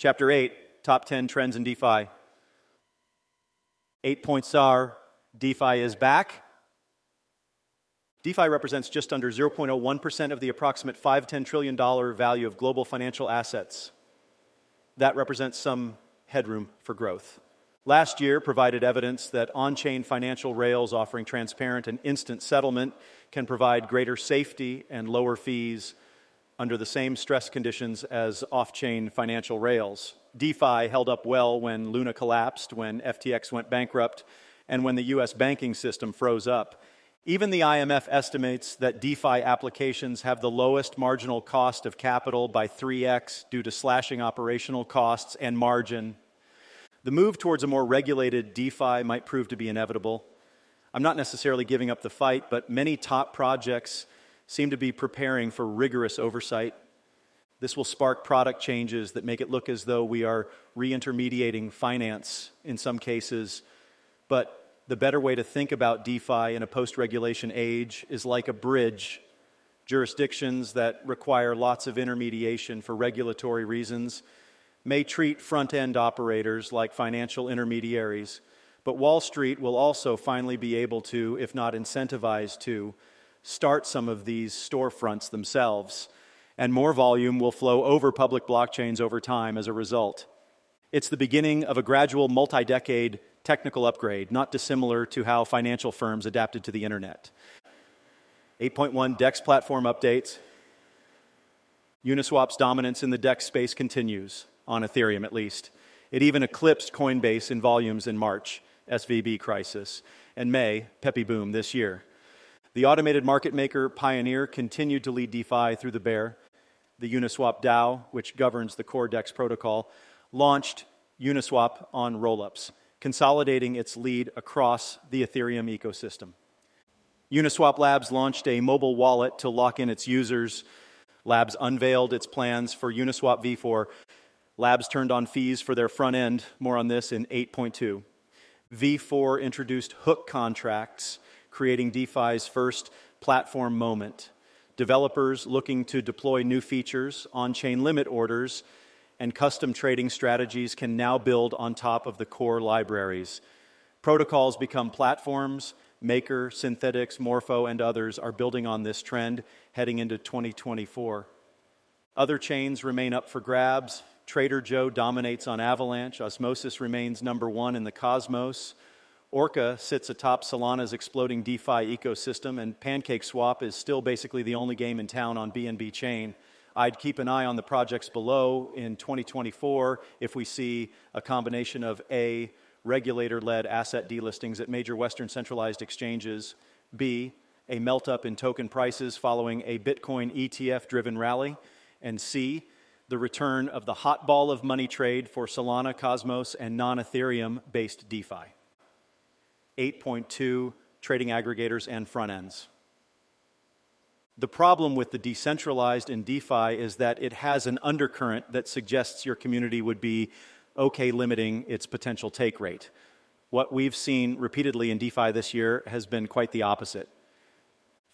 Chapter 8 Top 10 Trends in DeFi. Eight points are DeFi is back. DeFi represents just under 0.01% of the approximate $5 10 trillion value of global financial assets. That represents some headroom for growth. Last year provided evidence that on chain financial rails offering transparent and instant settlement can provide greater safety and lower fees under the same stress conditions as off chain financial rails. DeFi held up well when Luna collapsed, when FTX went bankrupt, and when the US banking system froze up. Even the IMF estimates that DeFi applications have the lowest marginal cost of capital by 3x due to slashing operational costs and margin. The move towards a more regulated DeFi might prove to be inevitable. I'm not necessarily giving up the fight, but many top projects seem to be preparing for rigorous oversight. This will spark product changes that make it look as though we are reintermediating finance in some cases. But the better way to think about DeFi in a post regulation age is like a bridge. Jurisdictions that require lots of intermediation for regulatory reasons may treat front end operators like financial intermediaries, but Wall Street will also finally be able to, if not incentivized to, start some of these storefronts themselves, and more volume will flow over public blockchains over time as a result. It's the beginning of a gradual multi decade technical upgrade, not dissimilar to how financial firms adapted to the internet. 8.1 DEX platform updates. Uniswap's dominance in the DEX space continues, on Ethereum at least. It even eclipsed Coinbase in volumes in March, SVB crisis, and May, PEPE Boom this year. The automated market maker Pioneer continued to lead DeFi through the bear. The Uniswap DAO, which governs the core DEX protocol, launched Uniswap on rollups, consolidating its lead across the Ethereum ecosystem. Uniswap Labs launched a mobile wallet to lock in its users. Labs unveiled its plans for Uniswap v4. Labs turned on fees for their front end. More on this in 8.2. V4 introduced hook contracts creating DeFi's first platform moment. Developers looking to deploy new features, on chain limit orders, and custom trading strategies can now build on top of the core libraries. Protocols become platforms. Maker, Synthetix, Morpho, and others are building on this trend heading into 2024. Other chains remain up for grabs. Trader Joe dominates on Avalanche. Osmosis remains number one in the Cosmos. Orca sits atop Solana's exploding DeFi ecosystem, and PancakeSwap is still basically the only game in town on BNB chain. I'd keep an eye on the projects below in 2024 if we see a combination of A, regulator led asset delistings at major Western centralized exchanges, B, a melt up in token prices following a Bitcoin ETF driven rally, and C, the return of the hot ball of money trade for Solana, Cosmos, and non Ethereum based DeFi. 8.2 trading aggregators and front ends. The problem with the decentralized in DeFi is that it has an undercurrent that suggests your community would be okay limiting its potential take rate. What we've seen repeatedly in DeFi this year has been quite the opposite.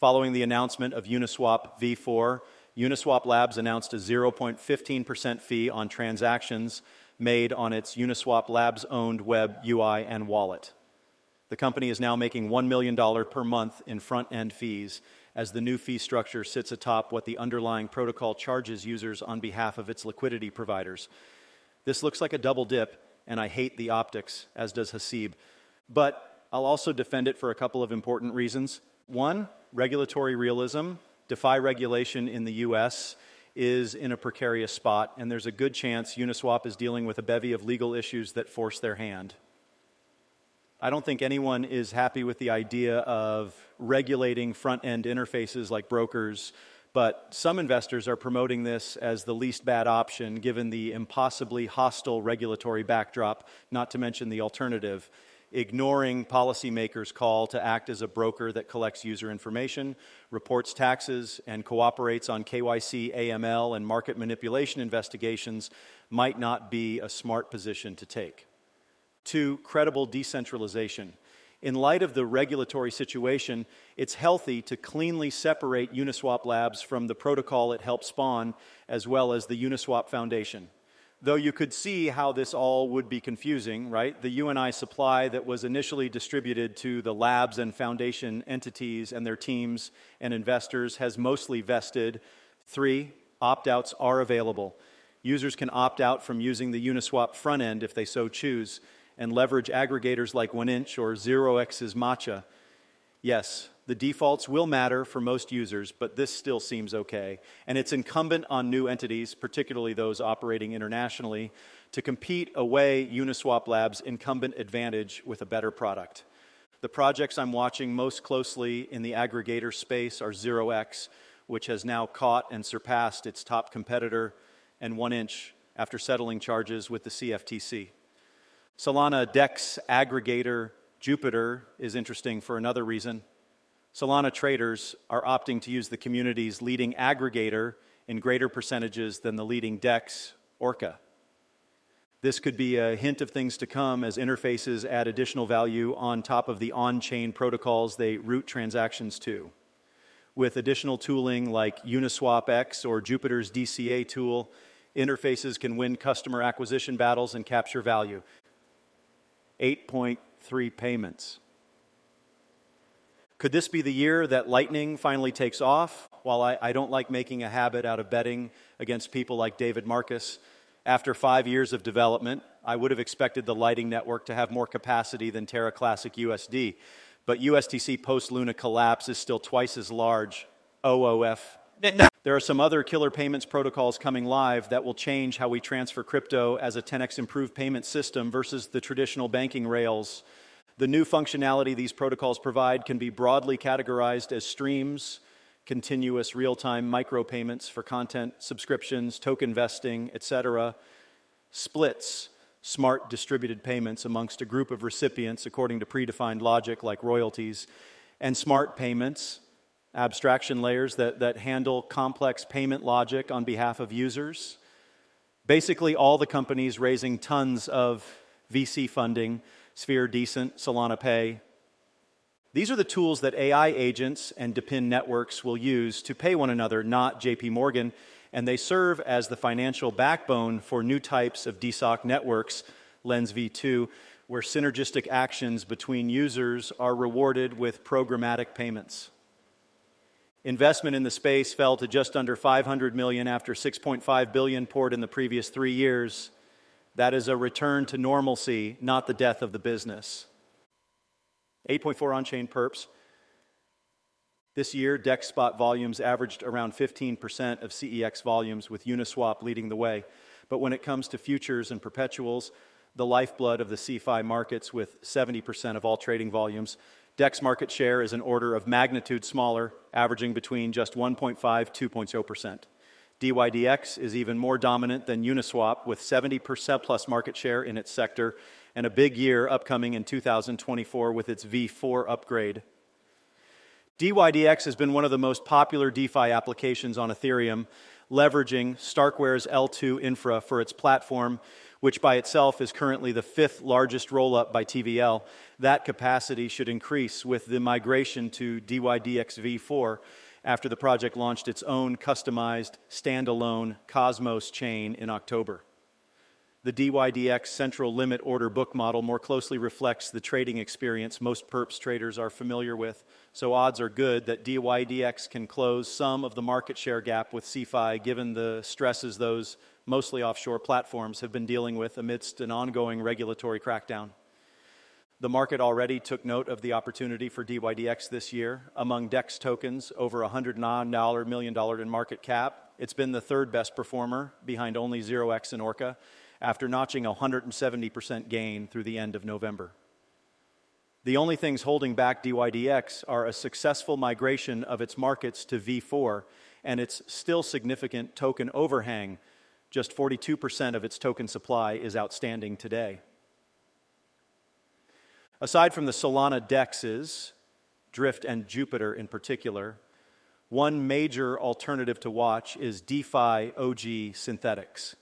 Following the announcement of Uniswap v4, Uniswap Labs announced a 0.15% fee on transactions made on its Uniswap Labs owned web UI and wallet. The company is now making $1 million per month in front end fees as the new fee structure sits atop what the underlying protocol charges users on behalf of its liquidity providers. This looks like a double dip, and I hate the optics, as does Haseeb. But I'll also defend it for a couple of important reasons. One, regulatory realism. DeFi regulation in the US is in a precarious spot, and there's a good chance Uniswap is dealing with a bevy of legal issues that force their hand. I don't think anyone is happy with the idea of regulating front end interfaces like brokers, but some investors are promoting this as the least bad option given the impossibly hostile regulatory backdrop, not to mention the alternative. Ignoring policymakers' call to act as a broker that collects user information, reports taxes, and cooperates on KYC, AML, and market manipulation investigations might not be a smart position to take to credible decentralization. In light of the regulatory situation, it's healthy to cleanly separate Uniswap Labs from the protocol it helped spawn, as well as the Uniswap Foundation. Though you could see how this all would be confusing, right? The UNI supply that was initially distributed to the labs and foundation entities and their teams and investors has mostly vested. Three, opt outs are available. Users can opt out from using the Uniswap front end if they so choose and leverage aggregators like 1inch or 0x's Matcha. Yes, the defaults will matter for most users, but this still seems okay. And it's incumbent on new entities, particularly those operating internationally, to compete away Uniswap Labs' incumbent advantage with a better product. The projects I'm watching most closely in the aggregator space are 0x, which has now caught and surpassed its top competitor, and 1inch after settling charges with the CFTC. Solana DEX aggregator Jupiter is interesting for another reason. Solana traders are opting to use the community's leading aggregator in greater percentages than the leading DEX, Orca. This could be a hint of things to come as interfaces add additional value on top of the on chain protocols they route transactions to. With additional tooling like Uniswap X or Jupiter's DCA tool, interfaces can win customer acquisition battles and capture value. 8.3 payments. Could this be the year that Lightning finally takes off? While I, I, don't like making a habit out of betting against people like David Marcus, after five years of development, I would have expected the Lightning Network to have more capacity than Terra Classic USD. But USTC post Luna collapse is still twice as large. OOF. There are some other killer payments protocols coming live that will change how we transfer crypto as a 10x improved payment system versus the traditional banking rails the new functionality these protocols provide can be broadly categorized as streams, continuous real-time micropayments for content, subscriptions, token vesting, etc., splits, smart distributed payments amongst a group of recipients according to predefined logic like royalties, and smart payments, abstraction layers that, that handle complex payment logic on behalf of users. Basically, all the companies raising tons of VC funding Sphere Decent, Solana Pay. These are the tools that AI agents and DePIN networks will use to pay one another, not JP Morgan, and they serve as the financial backbone for new types of DeSoc networks, Lens V2, where synergistic actions between users are rewarded with programmatic payments. Investment in the space fell to just under 500 million after 6.5 billion poured in the previous 3 years. That is a return to normalcy, not the death of the business. 8.4 on chain perps. This year, DEX spot volumes averaged around 15% of CEX volumes, with Uniswap leading the way. But when it comes to futures and perpetuals, the lifeblood of the CeFi markets, with 70% of all trading volumes, DEX market share is an order of magnitude smaller, averaging between just 1.5 2.0%. DYDX is even more dominant than Uniswap with 70% plus market share in its sector and a big year upcoming in 2024 with its V4 upgrade. DYDX has been one of the most popular DeFi applications on Ethereum, leveraging Starkware's L2 infra for its platform, which by itself is currently the fifth largest rollup by TVL. That capacity should increase with the migration to DYDX V4 after the project launched its own customized standalone Cosmos chain in October. The DYDX central limit order book model more closely reflects the trading experience most perps traders are familiar with, so odds are good that DYDX can close some of the market share gap with CeFi given the stresses those mostly offshore platforms have been dealing with amidst an ongoing regulatory crackdown. The market already took note of the opportunity for DYDX this year. Among DEX tokens, over $109 million in market cap, it's been the third best performer behind only 0x and Orca after notching a 170% gain through the end of November. The only things holding back DYDX are a successful migration of its markets to V4 and its still significant token overhang. Just 42% of its token supply is outstanding today. Aside from the Solana dexes, Drift and Jupiter in particular, one major alternative to watch is DeFi OG Synthetix.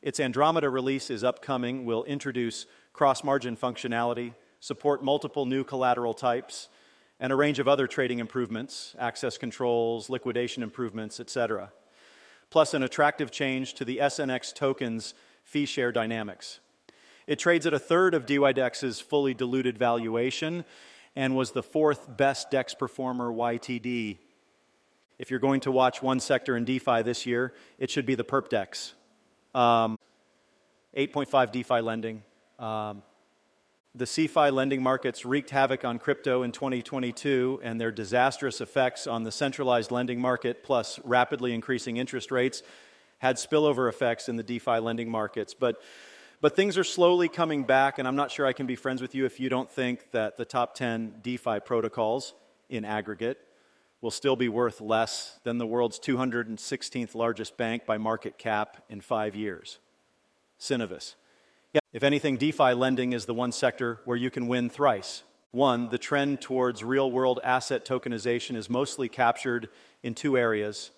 Its Andromeda release is upcoming, will introduce cross margin functionality, support multiple new collateral types, and a range of other trading improvements, access controls, liquidation improvements, etc. Plus, an attractive change to the SNX tokens fee share dynamics. It trades at a third of DYDX's fully diluted valuation and was the fourth best DEX performer YTD. If you're going to watch one sector in DeFi this year, it should be the Perp DEX. Um, 8.5 DeFi lending. Um, the CeFi lending markets wreaked havoc on crypto in 2022, and their disastrous effects on the centralized lending market, plus rapidly increasing interest rates, had spillover effects in the DeFi lending markets. But, but things are slowly coming back, and I'm not sure I can be friends with you if you don't think that the top 10 DeFi protocols in aggregate will still be worth less than the world's 216th largest bank by market cap in five years. Synovus. If anything, DeFi lending is the one sector where you can win thrice. One, the trend towards real world asset tokenization is mostly captured in two areas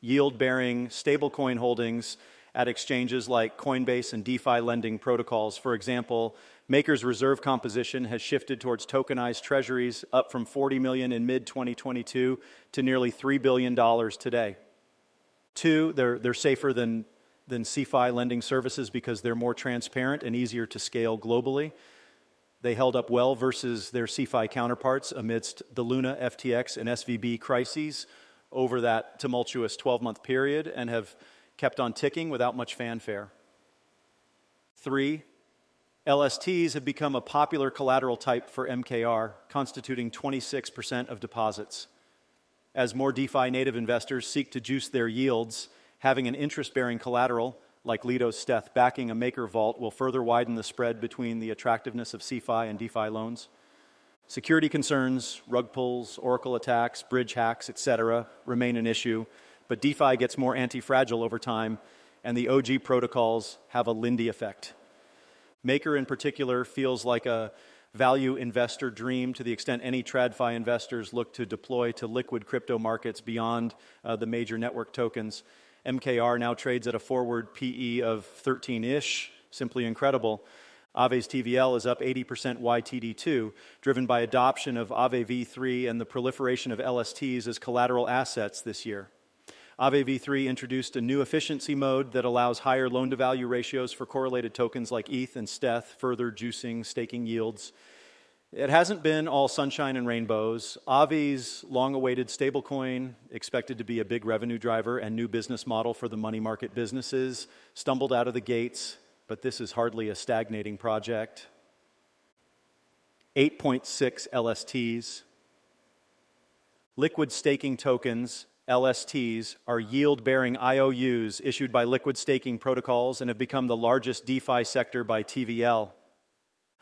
yield bearing stablecoin holdings at exchanges like Coinbase and DeFi lending protocols. For example, Maker's reserve composition has shifted towards tokenized treasuries, up from 40 million in mid 2022 to nearly $3 billion today. Two, they're, they're safer than than CeFi lending services because they're more transparent and easier to scale globally. They held up well versus their CeFi counterparts amidst the Luna, FTX, and SVB crises over that tumultuous 12 month period and have kept on ticking without much fanfare. Three, LSTs have become a popular collateral type for MKR, constituting 26% of deposits. As more DeFi native investors seek to juice their yields, Having an interest bearing collateral, like Lido's Steth backing a maker vault, will further widen the spread between the attractiveness of CeFi and DeFi loans. Security concerns, rug pulls, Oracle attacks, bridge hacks, etc., remain an issue, but DeFi gets more anti fragile over time, and the OG protocols have a Lindy effect. Maker, in particular, feels like a value investor dream to the extent any TradFi investors look to deploy to liquid crypto markets beyond uh, the major network tokens. MKR now trades at a forward PE of 13 ish, simply incredible. Aave's TVL is up 80% YTD2, driven by adoption of Aave v3 and the proliferation of LSTs as collateral assets this year. Aave v3 introduced a new efficiency mode that allows higher loan to value ratios for correlated tokens like ETH and Steth, further juicing staking yields. It hasn't been all sunshine and rainbows. Aave's long awaited stablecoin, expected to be a big revenue driver and new business model for the money market businesses, stumbled out of the gates, but this is hardly a stagnating project. 8.6 LSTs. Liquid staking tokens, LSTs, are yield bearing IOUs issued by liquid staking protocols and have become the largest DeFi sector by TVL.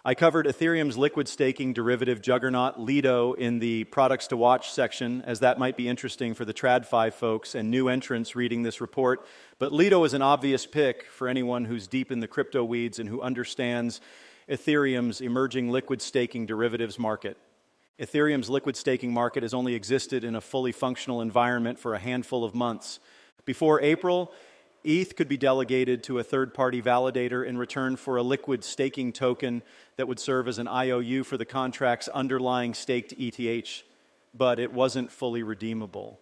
I covered Ethereum's liquid staking derivative juggernaut Lido in the products to watch section, as that might be interesting for the TradFi folks and new entrants reading this report. But Lido is an obvious pick for anyone who's deep in the crypto weeds and who understands Ethereum's emerging liquid staking derivatives market. Ethereum's liquid staking market has only existed in a fully functional environment for a handful of months. Before April, ETH could be delegated to a third party validator in return for a liquid staking token that would serve as an IOU for the contract's underlying staked ETH, but it wasn't fully redeemable.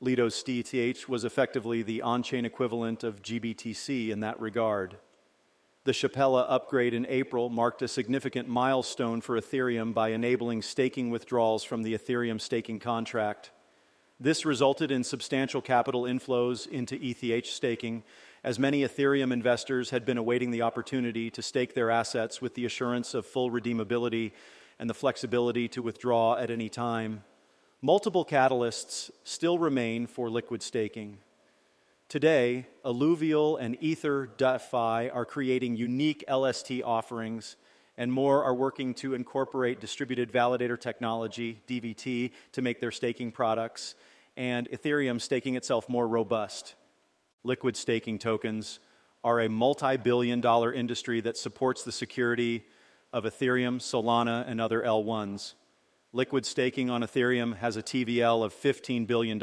Lido's ETH was effectively the on chain equivalent of GBTC in that regard. The Shapella upgrade in April marked a significant milestone for Ethereum by enabling staking withdrawals from the Ethereum staking contract. This resulted in substantial capital inflows into ETH staking, as many Ethereum investors had been awaiting the opportunity to stake their assets with the assurance of full redeemability and the flexibility to withdraw at any time. Multiple catalysts still remain for liquid staking. Today, Alluvial and Ether.fi are creating unique LST offerings, and more are working to incorporate distributed validator technology, DVT, to make their staking products and Ethereum staking itself more robust. Liquid staking tokens are a multi billion dollar industry that supports the security of Ethereum, Solana, and other L1s. Liquid staking on Ethereum has a TVL of $15 billion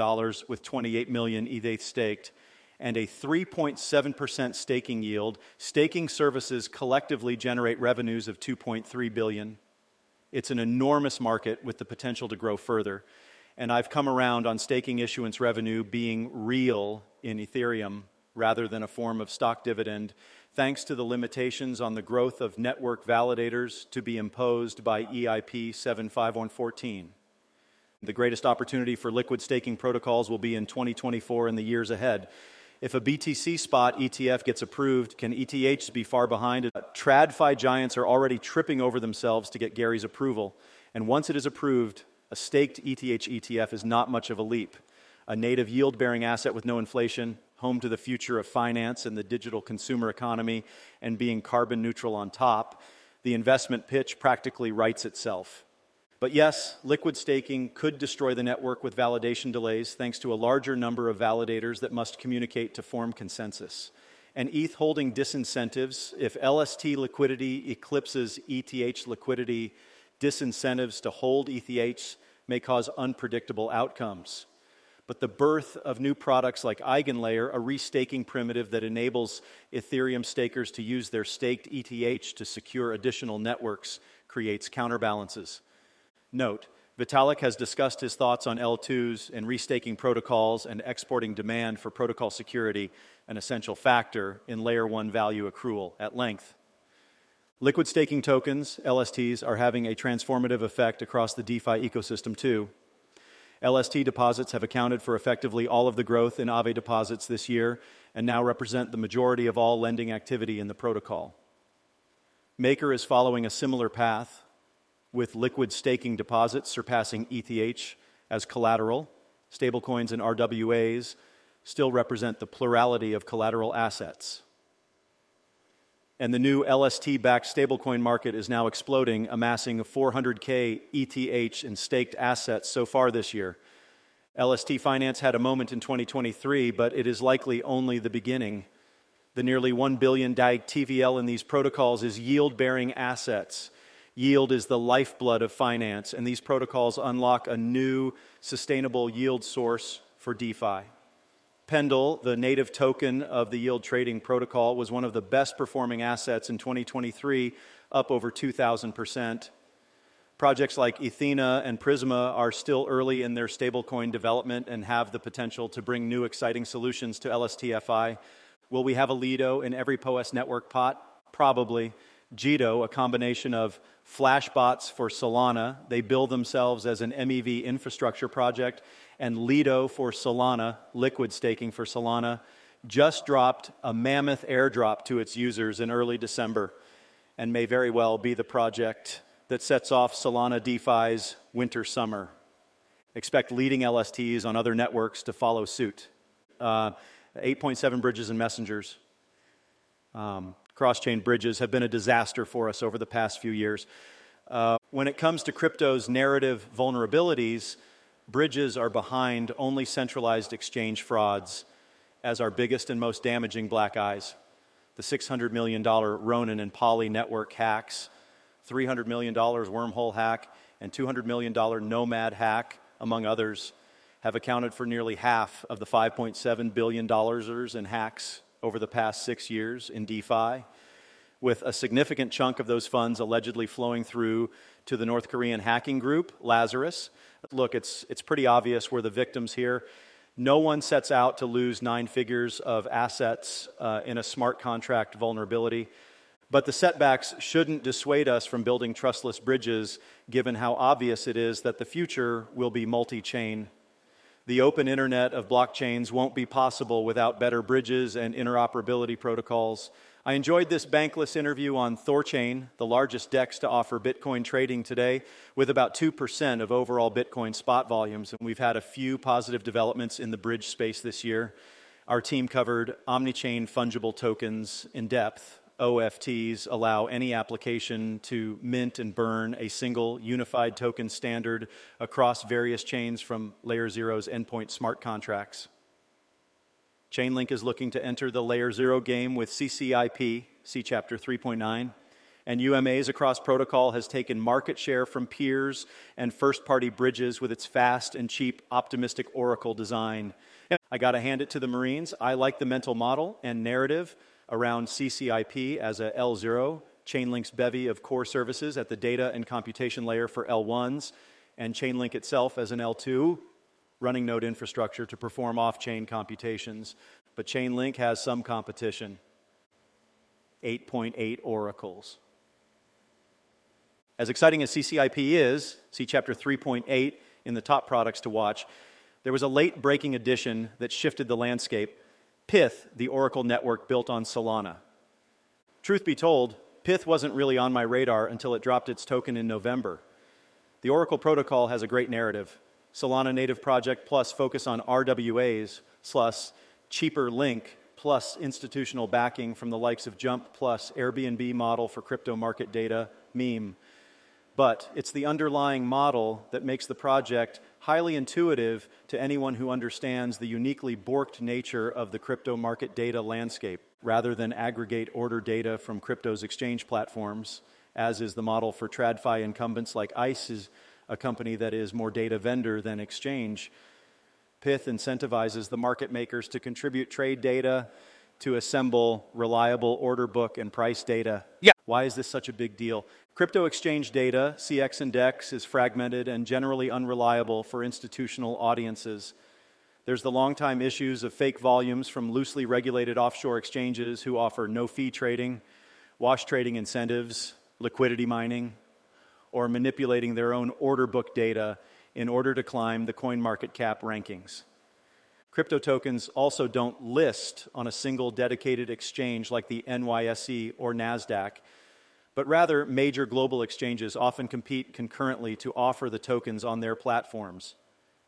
with 28 million ETH staked and a 3.7% staking yield. Staking services collectively generate revenues of 2.3 billion. It's an enormous market with the potential to grow further and I've come around on staking issuance revenue being real in Ethereum rather than a form of stock dividend thanks to the limitations on the growth of network validators to be imposed by EIP 75114. The greatest opportunity for liquid staking protocols will be in 2024 and the years ahead. If a BTC spot ETF gets approved, can ETHs be far behind? Uh, TradFi giants are already tripping over themselves to get Gary's approval. And once it is approved, a staked ETH ETF is not much of a leap. A native yield bearing asset with no inflation, home to the future of finance and the digital consumer economy, and being carbon neutral on top, the investment pitch practically writes itself. But yes, liquid staking could destroy the network with validation delays thanks to a larger number of validators that must communicate to form consensus. And ETH holding disincentives, if LST liquidity eclipses ETH liquidity, disincentives to hold ETH may cause unpredictable outcomes. But the birth of new products like Eigenlayer, a restaking primitive that enables Ethereum stakers to use their staked ETH to secure additional networks, creates counterbalances. Note, Vitalik has discussed his thoughts on L2s and restaking protocols and exporting demand for protocol security, an essential factor in layer 1 value accrual, at length. Liquid staking tokens, LSTs, are having a transformative effect across the DeFi ecosystem too. LST deposits have accounted for effectively all of the growth in Aave deposits this year and now represent the majority of all lending activity in the protocol. Maker is following a similar path with liquid staking deposits surpassing ETH as collateral. Stablecoins and RWAs still represent the plurality of collateral assets. And the new LST backed stablecoin market is now exploding, amassing 400K ETH in staked assets so far this year. LST Finance had a moment in 2023, but it is likely only the beginning. The nearly 1 billion DAG TVL in these protocols is yield bearing assets Yield is the lifeblood of finance, and these protocols unlock a new sustainable yield source for DeFi. Pendle, the native token of the yield trading protocol, was one of the best performing assets in 2023, up over 2,000%. Projects like Ethena and Prisma are still early in their stablecoin development and have the potential to bring new exciting solutions to LSTFI. Will we have a Lido in every POS network pot? Probably. Jito, a combination of Flashbots for Solana. They build themselves as an MEV infrastructure project. And Lido for Solana, liquid staking for Solana, just dropped a mammoth airdrop to its users in early December and may very well be the project that sets off Solana DeFi's winter summer. Expect leading LSTs on other networks to follow suit. Uh, 8.7 bridges and messengers. Um, cross chain bridges have been a disaster for us over the past few years. Uh, when it comes to crypto's narrative vulnerabilities, bridges are behind only centralized exchange frauds as our biggest and most damaging black eyes. The $600 million Ronin and Poly network hacks, $300 million wormhole hack, and $200 million Nomad hack, among others, have accounted for nearly half of the $5.7 billion in hacks over the past six years in DeFi, with a significant chunk of those funds allegedly flowing through to the North Korean hacking group, Lazarus. Look, it's, it's pretty obvious we're the victims here. No one sets out to lose nine figures of assets uh, in a smart contract vulnerability. But the setbacks shouldn't dissuade us from building trustless bridges, given how obvious it is that the future will be multi chain the open internet of blockchains won't be possible without better bridges and interoperability protocols. I enjoyed this bankless interview on Thorchain, the largest DEX to offer Bitcoin trading today, with about 2% of overall Bitcoin spot volumes. And we've had a few positive developments in the bridge space this year. Our team covered omnichain fungible tokens in depth, OFTs allow any application to mint and burn a single unified token standard across various chains from Layer Zero's endpoint smart contracts. Chainlink is looking to enter the Layer Zero game with CCIP, see Chapter 3.9. And UMAs across protocol has taken market share from peers and first party bridges with its fast and cheap optimistic Oracle design. I got to hand it to the Marines. I like the mental model and narrative around CCIP as a L0, Chainlink's bevy of core services at the data and computation layer for L1s, and Chainlink itself as an L2, running node infrastructure to perform off chain computations. But Chainlink has some competition. 8.8 oracles. As exciting as CCIP is, see chapter 3.8 in the top products to watch, there was a late breaking addition that shifted the landscape Pyth, the Oracle network built on Solana. Truth be told, Pyth wasn't really on my radar until it dropped its token in November. The Oracle protocol has a great narrative Solana native project plus focus on RWAs plus cheaper link plus institutional backing from the likes of Jump plus Airbnb model for crypto market data, meme. But it's the underlying model that makes the project highly intuitive to anyone who understands the uniquely borked nature of the crypto market data landscape, rather than aggregate order data from crypto's exchange platforms, as is the model for TradFi incumbents like ICE is a company that is more data vendor than exchange. Pyth incentivizes the market makers to contribute trade data to assemble reliable order book and price data. Yeah. Why is this such a big deal? Crypto exchange data, CX index, is fragmented and generally unreliable for institutional audiences. There's the long-time issues of fake volumes from loosely regulated offshore exchanges who offer no fee trading, wash trading incentives, liquidity mining, or manipulating their own order book data in order to climb the coin market cap rankings. Crypto tokens also don't list on a single dedicated exchange like the NYSE or NASDAQ, but rather major global exchanges often compete concurrently to offer the tokens on their platforms.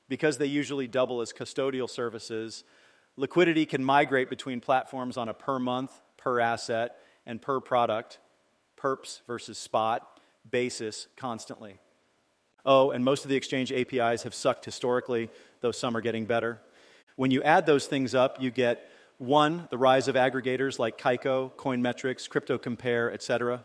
Because they usually double as custodial services, liquidity can migrate between platforms on a per month, per asset, and per product, perps versus spot, basis constantly. Oh, and most of the exchange APIs have sucked historically, though some are getting better. When you add those things up, you get one, the rise of aggregators like Kaiko, Coinmetrics, Crypto Compare, etc.,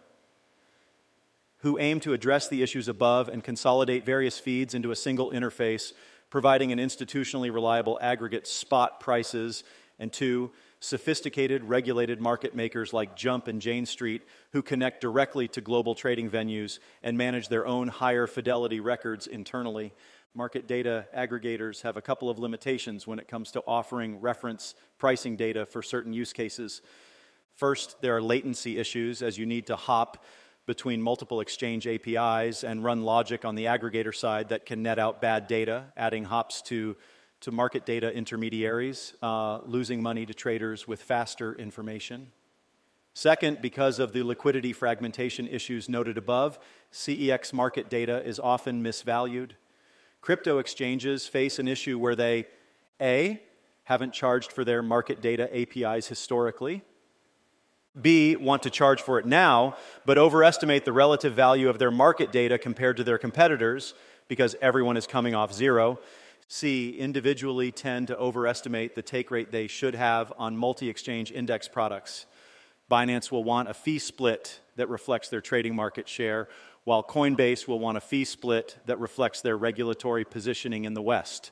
who aim to address the issues above and consolidate various feeds into a single interface, providing an institutionally reliable aggregate spot prices, and two, sophisticated regulated market makers like Jump and Jane Street who connect directly to global trading venues and manage their own higher fidelity records internally. Market data aggregators have a couple of limitations when it comes to offering reference pricing data for certain use cases. First, there are latency issues as you need to hop between multiple exchange APIs and run logic on the aggregator side that can net out bad data, adding hops to to market data intermediaries, uh, losing money to traders with faster information. Second, because of the liquidity fragmentation issues noted above, CEX market data is often misvalued. Crypto exchanges face an issue where they, A, haven't charged for their market data APIs historically, B, want to charge for it now, but overestimate the relative value of their market data compared to their competitors because everyone is coming off zero. C, individually tend to overestimate the take rate they should have on multi exchange index products. Binance will want a fee split that reflects their trading market share, while Coinbase will want a fee split that reflects their regulatory positioning in the West.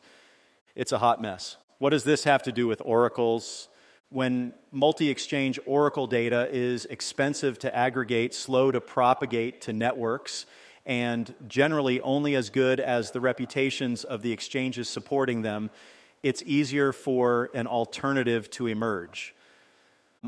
It's a hot mess. What does this have to do with oracles? When multi exchange oracle data is expensive to aggregate, slow to propagate to networks, and generally only as good as the reputations of the exchanges supporting them, it's easier for an alternative to emerge.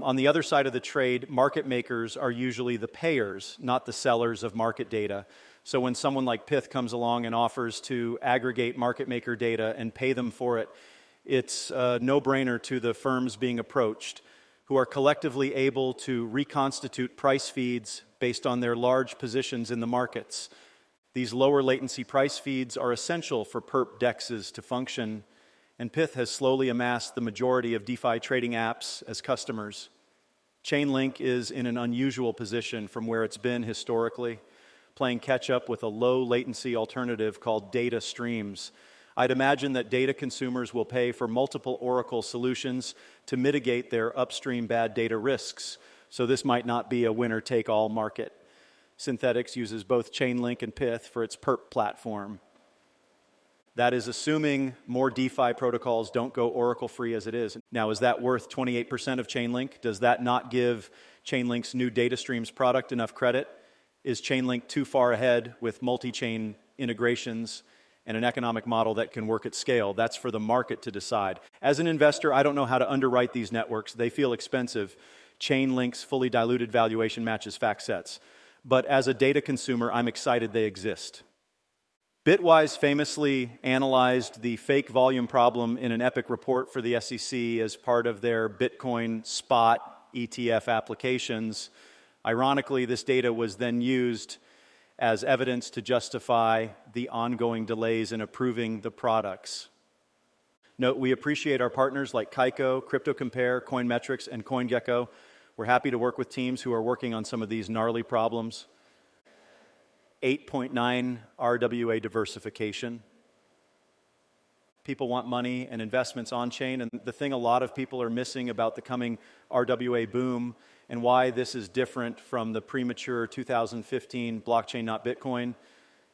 On the other side of the trade, market makers are usually the payers, not the sellers of market data. So when someone like Pyth comes along and offers to aggregate market maker data and pay them for it, it's a no brainer to the firms being approached who are collectively able to reconstitute price feeds based on their large positions in the markets. These lower latency price feeds are essential for perp dexes to function, and Pyth has slowly amassed the majority of DeFi trading apps as customers. Chainlink is in an unusual position from where it's been historically, playing catch up with a low latency alternative called data streams I'd imagine that data consumers will pay for multiple Oracle solutions to mitigate their upstream bad data risks. So this might not be a winner take all market. Synthetix uses both Chainlink and Pyth for its PERP platform. That is assuming more DeFi protocols don't go Oracle free as it is. Now, is that worth 28% of Chainlink? Does that not give Chainlink's new data streams product enough credit? Is Chainlink too far ahead with multi chain integrations and an economic model that can work at scale. That's for the market to decide. As an investor, I don't know how to underwrite these networks. They feel expensive. Chainlink's, fully diluted valuation matches FactSet's. But as a data consumer, I'm excited they exist. Bitwise famously analyzed the fake volume problem in an epic report for the SEC as part of their Bitcoin spot ETF applications. Ironically, this data was then used as evidence to justify the ongoing delays in approving the products. Note, we appreciate our partners like Kaiko, CryptoCompare, CoinMetrics, and CoinGecko. We're happy to work with teams who are working on some of these gnarly problems. 8.9 RWA diversification. People want money and investments on chain, and the thing a lot of people are missing about the coming RWA boom and why this is different from the premature 2015 blockchain, not Bitcoin,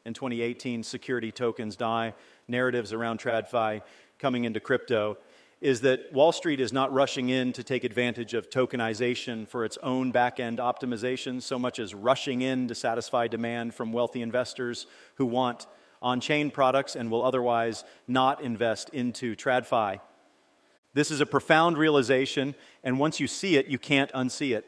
and 2018 security tokens die narratives around TradFi coming into crypto is that Wall Street is not rushing in to take advantage of tokenization for its own back end optimization so much as rushing in to satisfy demand from wealthy investors who want on chain products and will otherwise not invest into TradFi. This is a profound realization, and once you see it, you can't unsee it.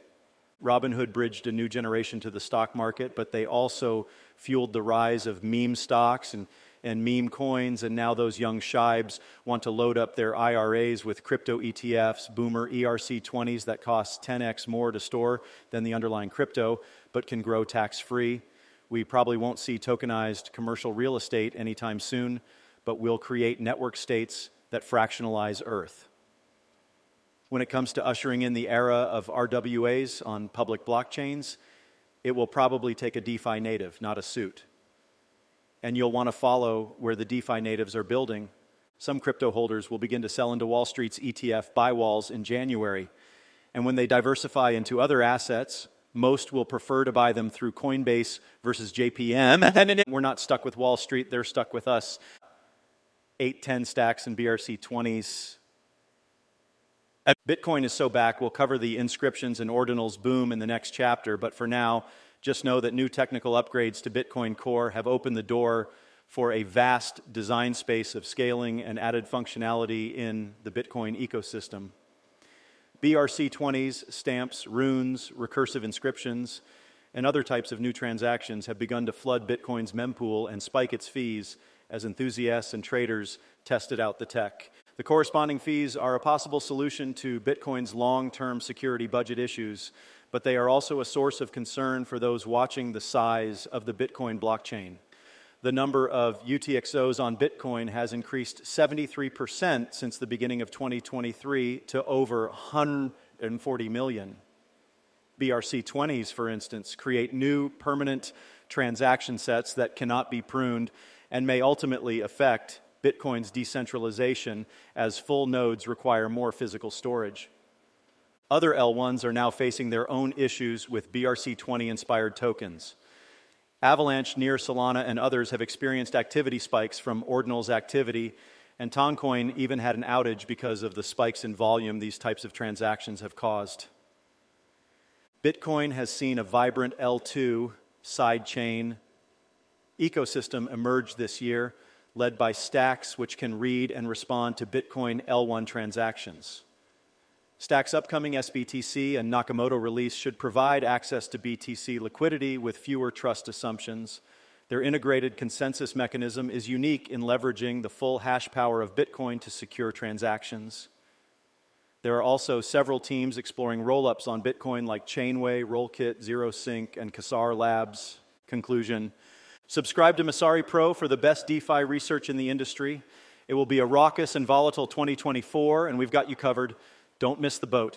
Robinhood bridged a new generation to the stock market, but they also fueled the rise of meme stocks and and meme coins, and now those young shibes want to load up their IRAs with crypto ETFs, boomer ERC20s that cost 10x more to store than the underlying crypto, but can grow tax free. We probably won't see tokenized commercial real estate anytime soon, but we'll create network states that fractionalize Earth. When it comes to ushering in the era of RWAs on public blockchains, it will probably take a DeFi native, not a suit and you'll want to follow where the DeFi natives are building. Some crypto holders will begin to sell into Wall Street's ETF buy walls in January. And when they diversify into other assets, most will prefer to buy them through Coinbase versus JPM. And we're not stuck with Wall Street, they're stuck with us. 810 stacks and BRC 20s. Bitcoin is so back, we'll cover the inscriptions and ordinals boom in the next chapter, but for now, just know that new technical upgrades to Bitcoin Core have opened the door for a vast design space of scaling and added functionality in the Bitcoin ecosystem. BRC20s, stamps, runes, recursive inscriptions, and other types of new transactions have begun to flood Bitcoin's mempool and spike its fees as enthusiasts and traders tested out the tech. The corresponding fees are a possible solution to Bitcoin's long term security budget issues but they are also a source of concern for those watching the size of the Bitcoin blockchain. The number of UTXOs on Bitcoin has increased 73% since the beginning of 2023 to over 140 million. BRC20s, for instance, create new permanent transaction sets that cannot be pruned and may ultimately affect Bitcoin's decentralization as full nodes require more physical storage. Other L1s are now facing their own issues with BRC20 inspired tokens. Avalanche, Near, Solana, and others have experienced activity spikes from Ordinals activity, and Toncoin even had an outage because of the spikes in volume these types of transactions have caused. Bitcoin has seen a vibrant L2 sidechain ecosystem emerge this year, led by Stacks, which can read and respond to Bitcoin L1 transactions. Stack's upcoming SBTC and Nakamoto release should provide access to BTC liquidity with fewer trust assumptions. Their integrated consensus mechanism is unique in leveraging the full hash power of Bitcoin to secure transactions. There are also several teams exploring rollups on Bitcoin like Chainway, Rollkit, ZeroSync, and Casar Labs. Conclusion Subscribe to Messari Pro for the best DeFi research in the industry. It will be a raucous and volatile 2024, and we've got you covered. Don't miss the boat.